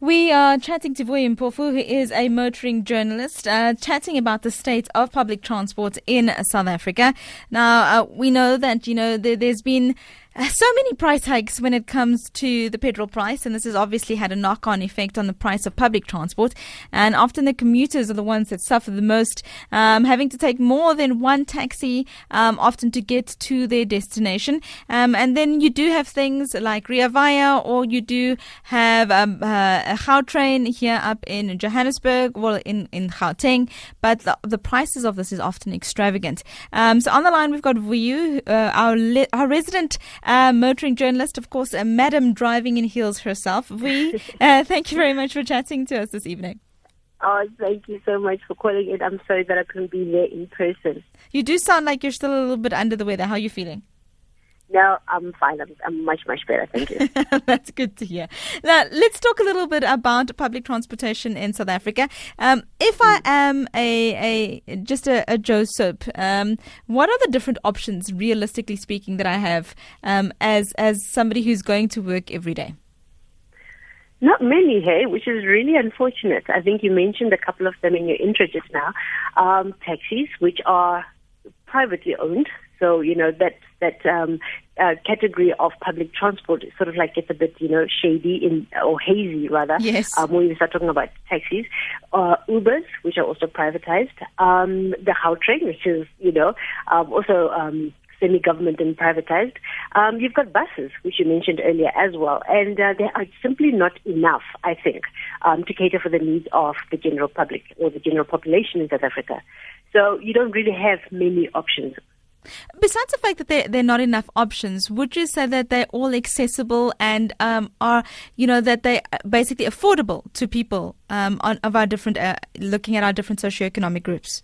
We are chatting to Vuyi Mpofu, who is a motoring journalist, uh, chatting about the state of public transport in South Africa. Now, uh, we know that, you know, there, has been so many price hikes when it comes to the petrol price, and this has obviously had a knock on effect on the price of public transport. And often the commuters are the ones that suffer the most, um, having to take more than one taxi, um, often to get to their destination. Um, and then you do have things like Rea Vaya, or you do have um, uh, a here up in Johannesburg, well, in, in Gauteng, but the, the prices of this is often extravagant. Um, so on the line, we've got Vuyi, uh, our, our resident uh, motoring journalist, of course, a madam driving in heels herself. We uh, thank you very much for chatting to us this evening. Oh, thank you so much for calling in. I'm sorry that I couldn't be there in person. You do sound like you're still a little bit under the weather. How are you feeling? No, I'm fine. I'm, I'm much, much better. Thank you. That's good to hear. Now, let's talk a little bit about public transportation in South Africa. Um, if I am a, a just a, a Joe Soap, um, what are the different options, realistically speaking, that I have um, as as somebody who's going to work every day? Not many, hey, which is really unfortunate. I think you mentioned a couple of them in your intro just now. Um, taxis, which are privately owned, so, you know, that, that um, uh, category of public transport sort of like gets a bit, you know, shady in, or hazy rather. Yes. Um, when we start talking about taxis. Uh, Ubers, which are also privatized. Um, the Gautrain, which is, you know, um, also, um, semi-government and privatized. Um, you've got buses, which you mentioned earlier as well, and uh, they are simply not enough, I think, um, to cater for the needs of the general public or the general population in South Africa. So you don't really have many options. Besides the fact that there, there are not enough options, would you say that they're all accessible and um, are, you know, that they're basically affordable to people um, on, of our different, uh, looking at our different socioeconomic groups?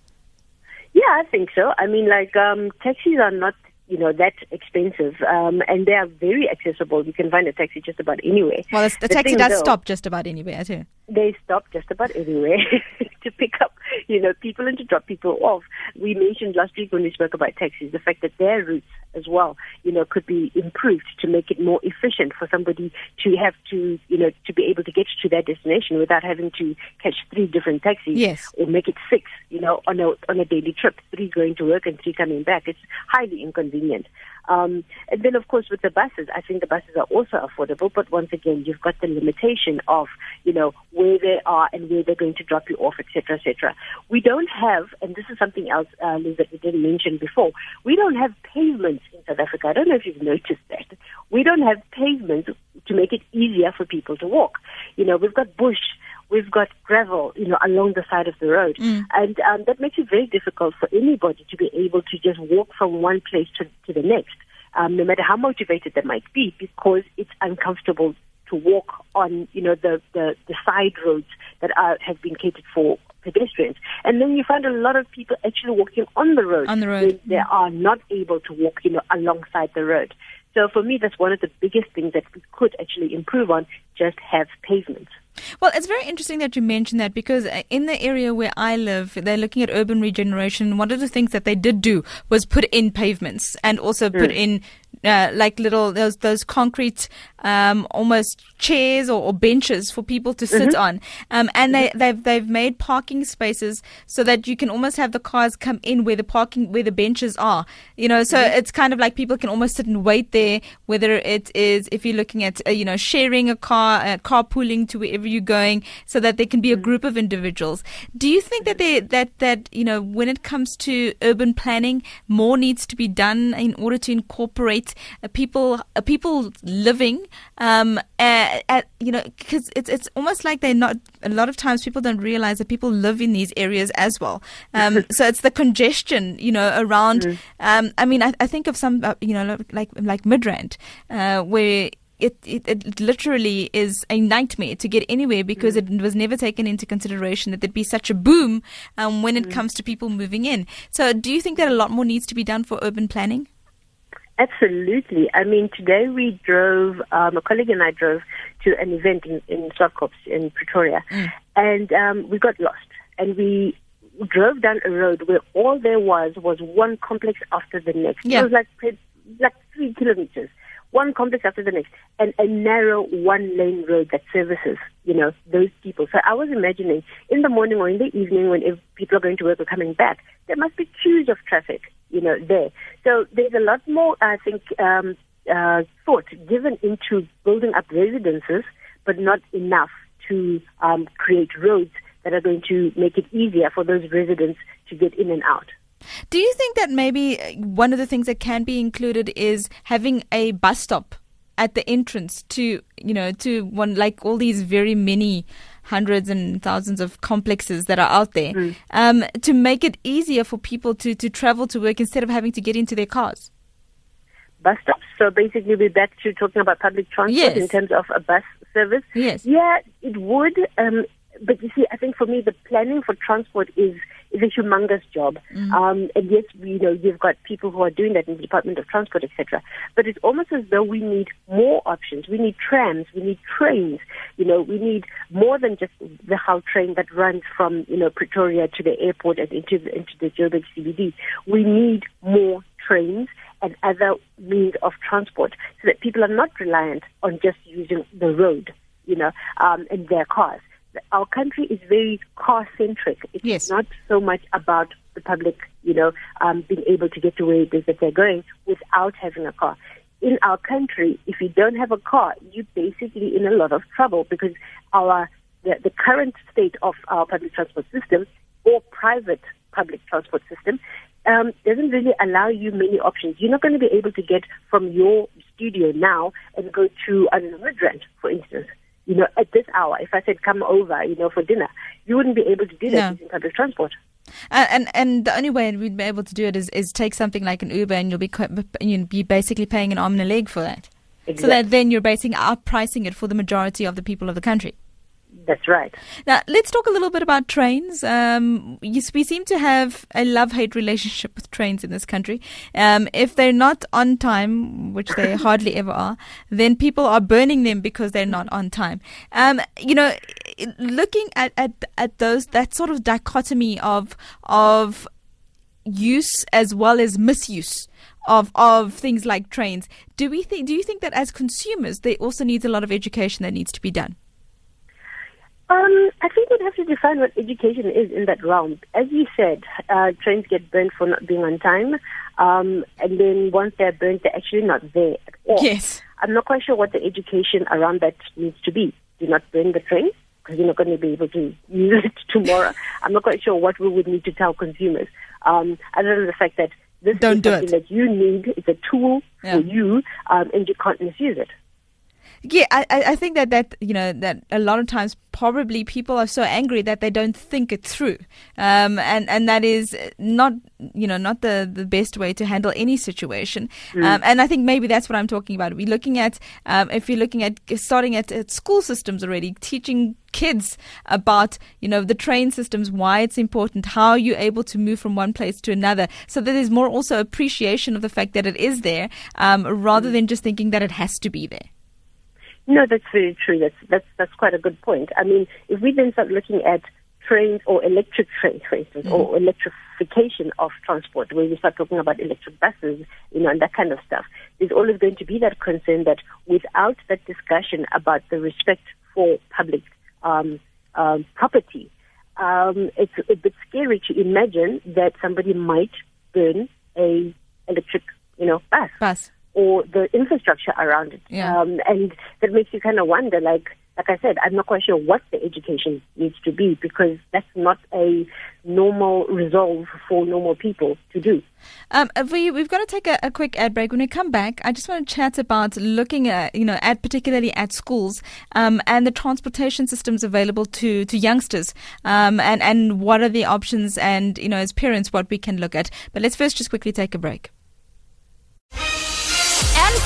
Yeah, I think so. I mean, like, um, taxis are not you know, that expensive. Um, and they are very accessible. You can find a taxi just about anywhere. Well, the, the taxi does though, stop just about anywhere, too. They stop just about anywhere to pick up, you know, people and to drop people off. We mentioned last week when we spoke about taxis, the fact that their routes as well, you know, could be improved to make it more efficient for somebody to have to, you know, to be able to get to their destination without having to catch three different taxis. Yes. Or make it six, you know, on a, on a daily trip, three going to work and three coming back. It's highly inconvenient. Um, and then, of course, with the buses, I think the buses are also affordable. But once again, you've got the limitation of, you know, where they are and where they're going to drop you off, etc., etc. We don't have, and this is something else, uh, Liz, that we didn't mention before. We don't have pavements in South Africa. I don't know if you've noticed that. We don't have pavements to make it easier for people to walk. You know, we've got bush we've got gravel, you know, along the side of the road. Mm. And um, that makes it very difficult for anybody to be able to just walk from one place to, to the next, um, no matter how motivated they might be, because it's uncomfortable to walk on, you know, the, the, the side roads that are, have been catered for pedestrians. And then you find a lot of people actually walking on the road. On the road. They mm. are not able to walk, you know, alongside the road. So for me, that's one of the biggest things that we could actually improve on, just have pavements. Well, it's very interesting that you mentioned that because uh, in the area where I live, they're looking at urban regeneration. One of the things that they did do was put in pavements and also put mm. in uh, like little those those concrete um, almost chairs or, or, benches for people to sit mm-hmm. on, um, and they they've they've made parking spaces so that you can almost have the cars come in where the parking where the benches are. You know, so mm-hmm. it's kind of like people can almost sit and wait there. Whether it is if you're looking at uh, you know sharing a car, uh, carpooling to wherever you're going, so that there can be a mm-hmm. group of individuals. Do you think that they that that you know when it comes to urban planning, more needs to be done in order to incorporate uh, people uh, people living um, at, at you know because it's it's almost like they're not a lot of times people don't realize that people live in these areas as well um, so it's the congestion you know around mm. um, I mean I, I, think of some uh, you know like like Midrand uh, where it, it, it, literally is a nightmare to get anywhere because mm. it was never taken into consideration that there'd be such a boom um, when it mm. comes to people moving in. So, do you think that a lot more needs to be done for urban planning? Absolutely. I mean, today we drove, um, a colleague and I drove to an event in, in Swartkops in Pretoria, mm. and um, we got lost. And we drove down a road where all there was was one complex after the next. Yeah. It was like, like three kilometers one complex after the next, and a narrow one lane road that services, you know, those people. So I was imagining in the morning or in the evening when people are going to work or coming back, there must be queues of traffic, you know, there. So there's a lot more, I think, um, uh, thought given into building up residences, but not enough to um, create roads that are going to make it easier for those residents to get in and out. Do you think that maybe uh, one of the things that can be included is having a bus stop at the entrance to, you know, to one like all these very many hundreds and thousands of complexes that are out there, mm. um, to make it easier for people to, to travel to work instead of having to get into their cars? Bus stops. So basically, we're back to talking about public transport yes. in terms of a bus service. Yes. Yeah, it would. Um, but you see, I think for me, the planning for transport is is a humongous job. Mm. Um, and yes, you know, you've got people who are doing that in the Department of Transport, etc. But it's almost as though we need more options. We need trams, we need trains. You know, we need more than just the Gautrain that runs from you know Pretoria to the airport and into the, into the Joburg CBD. We need more trains and other means of transport so that people are not reliant on just using the road, you know, um, in their cars our country is very car centric. It's yes. not so much about the public, you know, um, being able to get to where it is that they're going without having a car. In our country, if you don't have a car, you're basically in a lot of trouble because our the, the current state of our public transport system or private public transport system um, doesn't really allow you many options. You're not going to be able to get from your studio now and go to a Midrand, for instance you know, at this hour, if I said come over, you know, for dinner, you wouldn't be able to do that no. using public transport. And, and and the only way we'd be able to do it is, is take something like an Uber, and you'll be you'll be basically paying an arm and a leg for that. Exactly. So that then you're basing outpricing it for the majority of the people of the country. That's right. Now, let's talk a little bit about trains. Um, yes, we seem to have a love hate relationship with trains in this country. Um, if they're not on time, which they hardly ever are, then people are burning them because they're not on time. Um, you know, looking at, at, at those, that sort of dichotomy of, of use as well as misuse of of things like trains. Do we think? Do you think that as consumers, there also needs a lot of education that needs to be done? Um, I think we'd have to define what education is in that realm. As you said, uh, trains get burnt for not being on time, um, and then once they're burnt, they're actually not there at all. Yes. I'm not quite sure what the education around that needs to be. Do not burn the train because you're not going to be able to use it tomorrow. I'm not quite sure what we would need to tell consumers, um, other than the fact that this Don't is do something it. that you need. It's a tool yeah. for you, um, and you can't misuse it. Yeah, I, I think that that you know that a lot of times probably people are so angry that they don't think it through, um, and and that is not you know not the the best way to handle any situation. Mm. Um, and I think maybe that's what I'm talking about. We're looking at um, if you're looking at starting at, at school systems already, teaching kids about you know the train systems, why it's important, how you're able to move from one place to another, so that there's more also appreciation of the fact that it is there, um, rather mm. than just thinking that it has to be there. No, that's very true. That's that's that's quite a good point. I mean, if we then start looking at trains or electric trains, for instance, mm-hmm. or electrification of transport, where we start talking about electric buses, you know, and that kind of stuff, there's always going to be that concern that without that discussion about the respect for public um, um, property, um, it's a bit scary to imagine that somebody might burn a electric, you know, bus. Bus or the infrastructure around it. Yeah. Um, and that makes you kind of wonder, like, like I said, I'm not quite sure what the education needs to be because that's not a normal resolve for normal people to do. Um, we, we've got to take a, a, quick ad break. When we come back, I just want to chat about looking at, you know, at particularly at schools um, and the transportation systems available to, to youngsters um, and, and what are the options and, you know, as parents, what we can look at. But let's first just quickly take a break.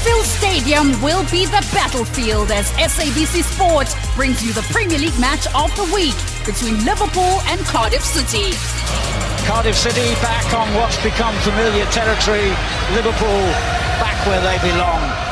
Anfield Stadium will be the battlefield as SABC Sport brings you the Premier League match of the week between Liverpool and Cardiff City. Cardiff City back on what's become familiar territory. Liverpool back where they belong.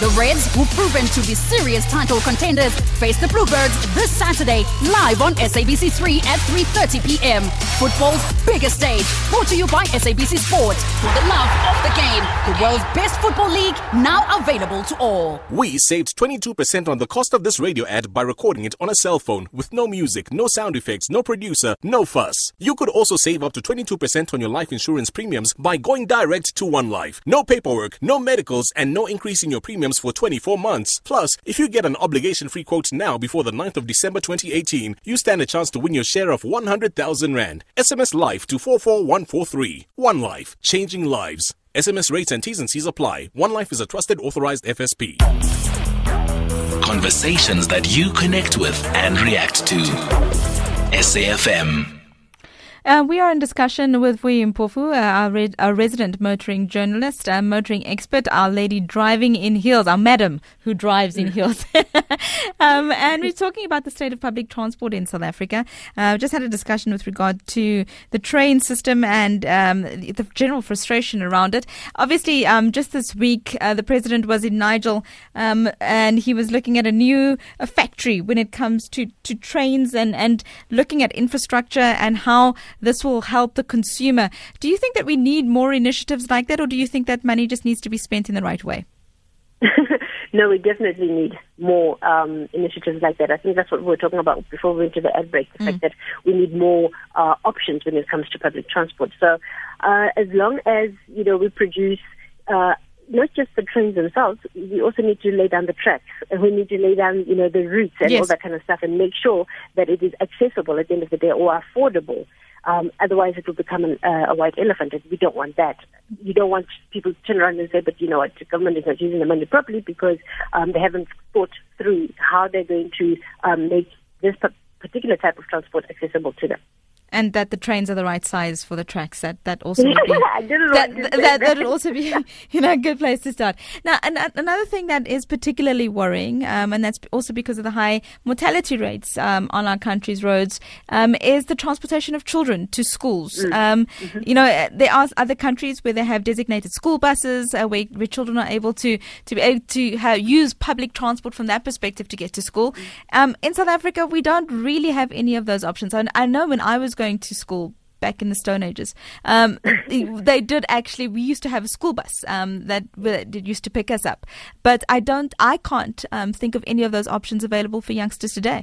The Reds, who've proven to be serious title contenders, face the Bluebirds this Saturday, live on SABC3 at 3.30 p.m. Football's biggest stage, brought to you by SABC Sport. For the love of the game, the world's best football league, now available to all. We saved 22% on the cost of this radio ad by recording it on a cell phone with no music, no sound effects, no producer, no fuss. You could also save up to 22% on your life insurance premiums by going direct to One Life. No paperwork, no medicals, and no increase in your premiums for 24 months. Plus, if you get an obligation free quote now before the 9th of December 2018, you stand a chance to win your share of 100,000 Rand. SMS Life to 44143. One Life, changing lives. SMS rates and T's and C's apply. One Life is a trusted authorized FSP. Conversations that you connect with and react to. SAFM. Uh, we are in discussion with Vuyi Mpofu, uh, our, re- our, resident motoring journalist, uh, motoring expert, our lady driving in heels, our madam who drives in heels. um, and we're talking about the state of public transport in South Africa. Uh, just had a discussion with regard to the train system and um, the general frustration around it. Obviously, um, just this week, uh, the president was in Nigel um, and he was looking at a new a factory when it comes to, to trains and, and looking at infrastructure and how this will help the consumer. Do you think that we need more initiatives like that, or do you think that money just needs to be spent in the right way? no, we definitely need more um, initiatives like that. I think that's what we were talking about before we went to the ad break, the mm. fact that we need more uh, options when it comes to public transport. So uh, as long as, you know, we produce uh, not just the trains themselves, we also need to lay down the tracks and we need to lay down, you know, the routes and yes. all that kind of stuff and make sure that it is accessible at the end of the day or affordable. Um, otherwise, it will become an, uh, a white elephant, and we don't want that. You don't want people to turn around and say, "But you know what? The government is not using the money properly because um, they haven't thought through how they're going to um, make this particular type of transport accessible to them." And that the trains are the right size for the tracks. That that also would be that, that, that, that would also be you know a good place to start. Now, and, another thing that is particularly worrying, um, and that's also because of the high mortality rates um, on our country's roads, um, is the transportation of children to schools. Mm. Um, mm-hmm. You know, there are other countries where they have designated school buses uh, where, where children are able to to be able to have, use public transport from that perspective to get to school. Mm. Um, in South Africa, we don't really have any of those options. And I know when I was going going to school back in the Stone Ages. Um, they did actually. We used to have a school bus um, that, that used to pick us up, but I don't. I can't um, think of any of those options available for youngsters today.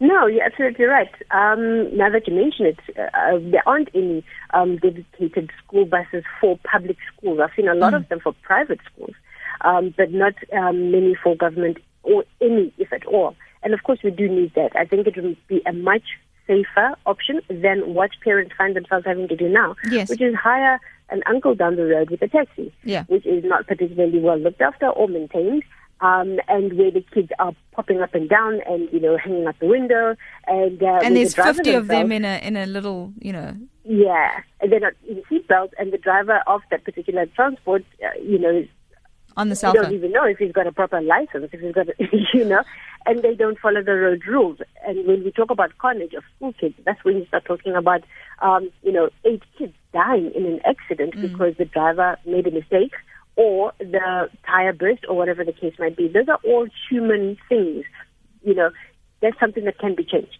No, you're absolutely right. Um, now that you mention it, uh, there aren't any um, dedicated school buses for public schools. I've seen a lot mm. of them for private schools, um, but not um, many for government or any, if at all. And of course, we do need that. I think it would be a much safer option than what parents find themselves having to do now, yes. which is hire an uncle down the road with a taxi, yeah. which is not particularly well looked after or maintained. Um, and where the kids are popping up and down and you know hanging out the window and uh, and there's the 50 of them in a in a little you know yeah and they're not in seatbelts and the driver of that particular transport uh, you know on the cell phone. don't even know if he's got a proper license, if he's got, a, you know, and they don't follow the road rules. And when we talk about carnage of school kids, that's when you start talking about, um, you know, eight kids dying in an accident mm. because the driver made a mistake or the tire burst or whatever the case might be. Those are all human things. You know, that's something that can be changed.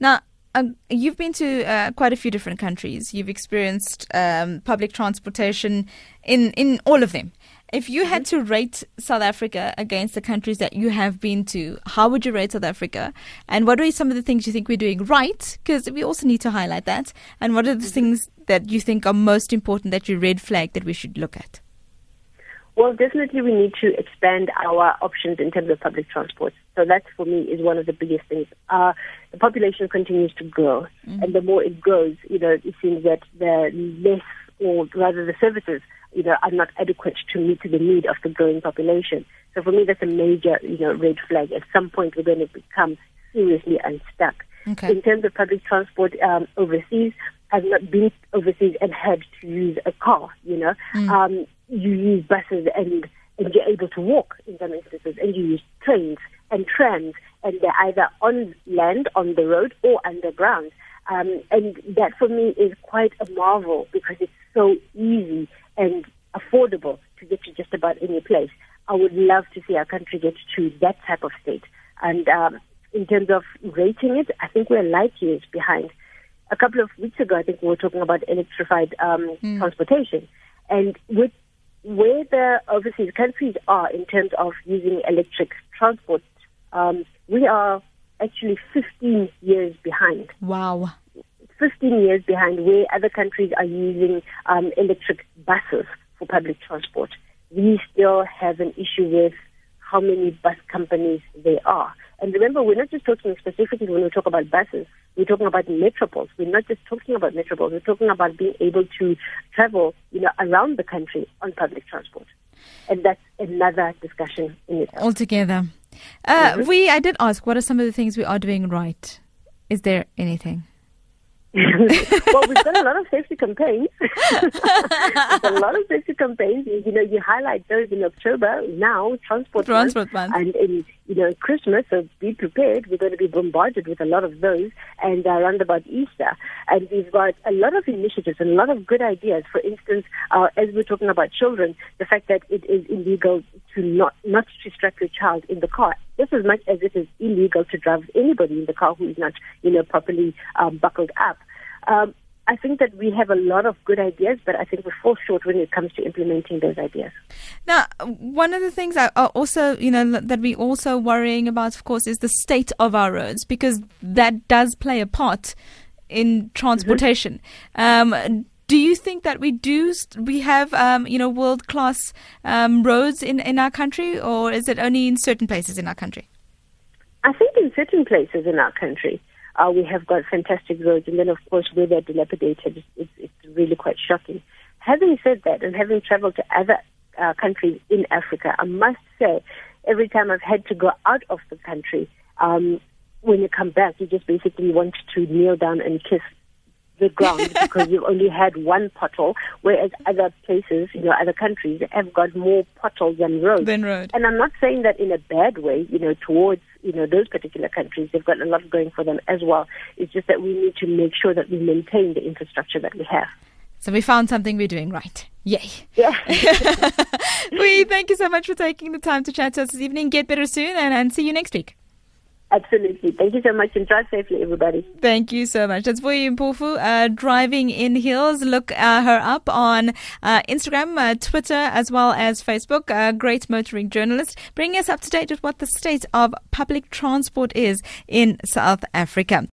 Now, um, you've been to uh, quite a few different countries. You've experienced um, public transportation in, in all of them. If you had mm-hmm. to rate South Africa against the countries that you have been to, how would you rate South Africa? And what are some of the things you think we're doing right? Because we also need to highlight that. And what are the mm-hmm. things that you think are most important that you red flag that we should look at? Well, definitely we need to expand our options in terms of public transport. So that, for me, is one of the biggest things. Uh, the population continues to grow, mm-hmm. and the more it grows, you know, it seems that the less, or rather the services you know, are not adequate to meet the need of the growing population. So for me, that's a major, you know, red flag. At some point, we're going to become seriously unstuck. Okay. In terms of public transport um, overseas, I've not been overseas and had to use a car. You know, mm. um, you use buses and and you're able to walk in some instances, and you use trains and trams, and they're either on land, on the road, or underground. Um, and that for me is quite a marvel because it's so easy and affordable to get to just about any place. I would love to see our country get to that type of state. And um, in terms of rating it, I think we're light years behind. A couple of weeks ago, I think we were talking about electrified um, mm. transportation. And with where the overseas countries are in terms of using electric transport, um, we are actually 15 years behind. Wow. 15 years behind where other countries are using um, electric buses for public transport. We still have an issue with how many bus companies there are. And remember, we're not just talking specifically when we talk about buses, we're talking about metropoles. We're not just talking about metropoles, we're talking about being able to travel, you know, around the country on public transport. And that's another discussion in itself. Altogether. Uh, mm-hmm. We, I did ask, what are some of the things we are doing right? Is there anything? well, we've got a lot of safety campaigns. a lot of safety campaigns. You know, you highlight those in October now, transport, transport month, month. and in you know Christmas. So be prepared. We're going to be bombarded with a lot of those, and uh, around about Easter, and we've got a lot of initiatives and a lot of good ideas. For instance, uh, as we're talking about children, the fact that it is illegal to not not to strap your child in the car just as much as it is illegal to drive anybody in the car who is not, you know, properly um, buckled up. Um, I think that we have a lot of good ideas, but I think we fall short when it comes to implementing those ideas. Now, one of the things I also, you know, that we also worrying about, of course, is the state of our roads because that does play a part in transportation. Mm-hmm. Um, do you think that we do we have um, you know world class um, roads in in our country, or is it only in certain places in our country? I think in certain places in our country. Uh, we have got fantastic roads, and then of course where they're dilapidated, it's, it's really quite shocking. Having said that, and having travelled to other uh, countries in Africa, I must say, every time I've had to go out of the country, um, when you come back, you just basically want to kneel down and kiss the ground because you've only had one pothole, whereas other places, you know, other countries have got more potholes than roads. Than road. And I'm not saying that in a bad way, you know, towards, you know, those particular countries. They've got a lot going for them as well. It's just that we need to make sure that we maintain the infrastructure that we have. So we found something we're doing right. Yay. Yeah. we thank you so much for taking the time to chat to us this evening. Get better soon and, and see you next week. Absolutely. Thank you so much and drive safely, everybody. Thank you so much. That's Vuyi Mpofu, uh, driving in heels. Look uh, her up on uh, Instagram, uh, Twitter, as well as Facebook. A great motoring journalist, bringing us up to date with what the state of public transport is in South Africa.